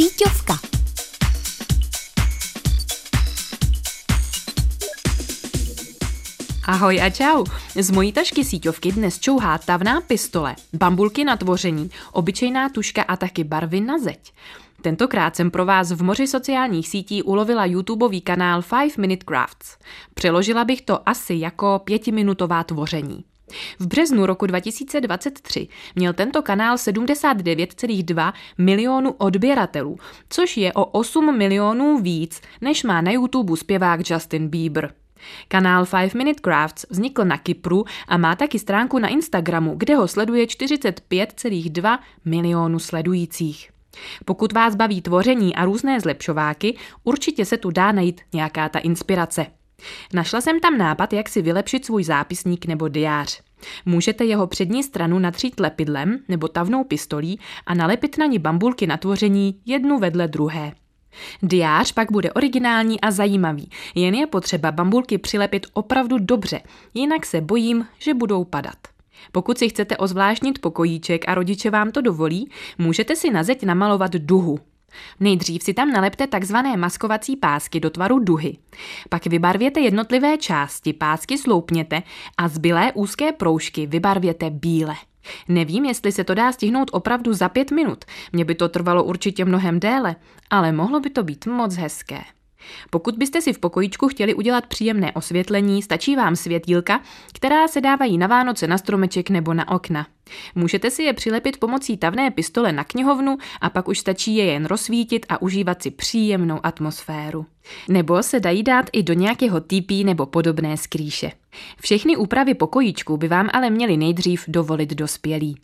Síťovka. Ahoj a čau. Z mojí tašky síťovky dnes čouhá tavná pistole, bambulky na tvoření, obyčejná tuška a taky barvy na zeď. Tentokrát jsem pro vás v moři sociálních sítí ulovila YouTubeový kanál 5 Minute Crafts. Přeložila bych to asi jako pětiminutová tvoření. V březnu roku 2023 měl tento kanál 79,2 milionů odběratelů, což je o 8 milionů víc, než má na YouTube zpěvák Justin Bieber. Kanál 5 Minute Crafts vznikl na Kypru a má taky stránku na Instagramu, kde ho sleduje 45,2 milionů sledujících. Pokud vás baví tvoření a různé zlepšováky, určitě se tu dá najít nějaká ta inspirace. Našla jsem tam nápad, jak si vylepšit svůj zápisník nebo diář. Můžete jeho přední stranu natřít lepidlem nebo tavnou pistolí a nalepit na ní bambulky na tvoření jednu vedle druhé. Diář pak bude originální a zajímavý, jen je potřeba bambulky přilepit opravdu dobře, jinak se bojím, že budou padat. Pokud si chcete ozvláštnit pokojíček a rodiče vám to dovolí, můžete si na zeď namalovat duhu. Nejdřív si tam nalepte takzvané maskovací pásky do tvaru duhy. Pak vybarvěte jednotlivé části, pásky sloupněte a zbylé úzké proužky vybarvěte bíle. Nevím, jestli se to dá stihnout opravdu za pět minut. Mně by to trvalo určitě mnohem déle, ale mohlo by to být moc hezké. Pokud byste si v pokojíčku chtěli udělat příjemné osvětlení, stačí vám světílka, která se dávají na Vánoce na stromeček nebo na okna. Můžete si je přilepit pomocí tavné pistole na knihovnu a pak už stačí je jen rozsvítit a užívat si příjemnou atmosféru. Nebo se dají dát i do nějakého týpí nebo podobné skrýše. Všechny úpravy pokojíčku by vám ale měli nejdřív dovolit dospělí.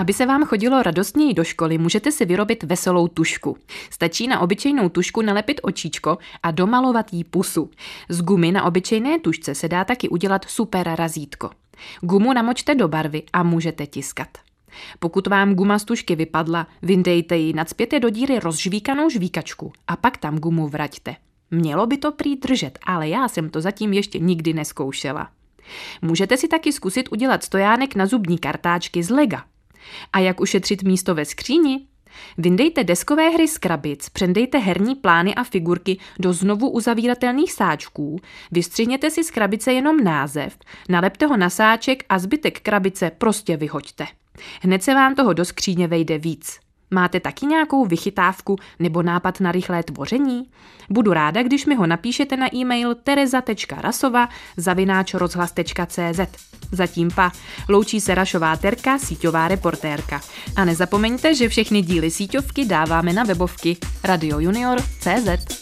Aby se vám chodilo radostněji do školy, můžete si vyrobit veselou tušku. Stačí na obyčejnou tušku nalepit očičko a domalovat jí pusu. Z gumy na obyčejné tušce se dá taky udělat super razítko. Gumu namočte do barvy a můžete tiskat. Pokud vám guma z tušky vypadla, vyndejte ji, nadspěte do díry rozžvíkanou žvíkačku a pak tam gumu vraťte. Mělo by to prý držet, ale já jsem to zatím ještě nikdy neskoušela. Můžete si taky zkusit udělat stojánek na zubní kartáčky z lega. A jak ušetřit místo ve skříni? Vyndejte deskové hry z krabic, přendejte herní plány a figurky do znovu uzavíratelných sáčků, vystřihněte si z krabice jenom název, nalepte ho na sáček a zbytek krabice prostě vyhoďte. Hned se vám toho do skříně vejde víc. Máte taky nějakou vychytávku nebo nápad na rychlé tvoření? Budu ráda, když mi ho napíšete na e-mail tereza.rasova. Zatím pa, loučí se Rašová Terka, síťová reportérka. A nezapomeňte, že všechny díly síťovky dáváme na webovky radiojunior.cz.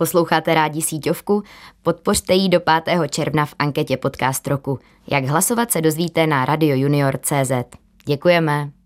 Posloucháte rádi síťovku? Podpořte ji do 5. června v anketě Podcast roku. Jak hlasovat se dozvíte na radiojunior.cz. Děkujeme.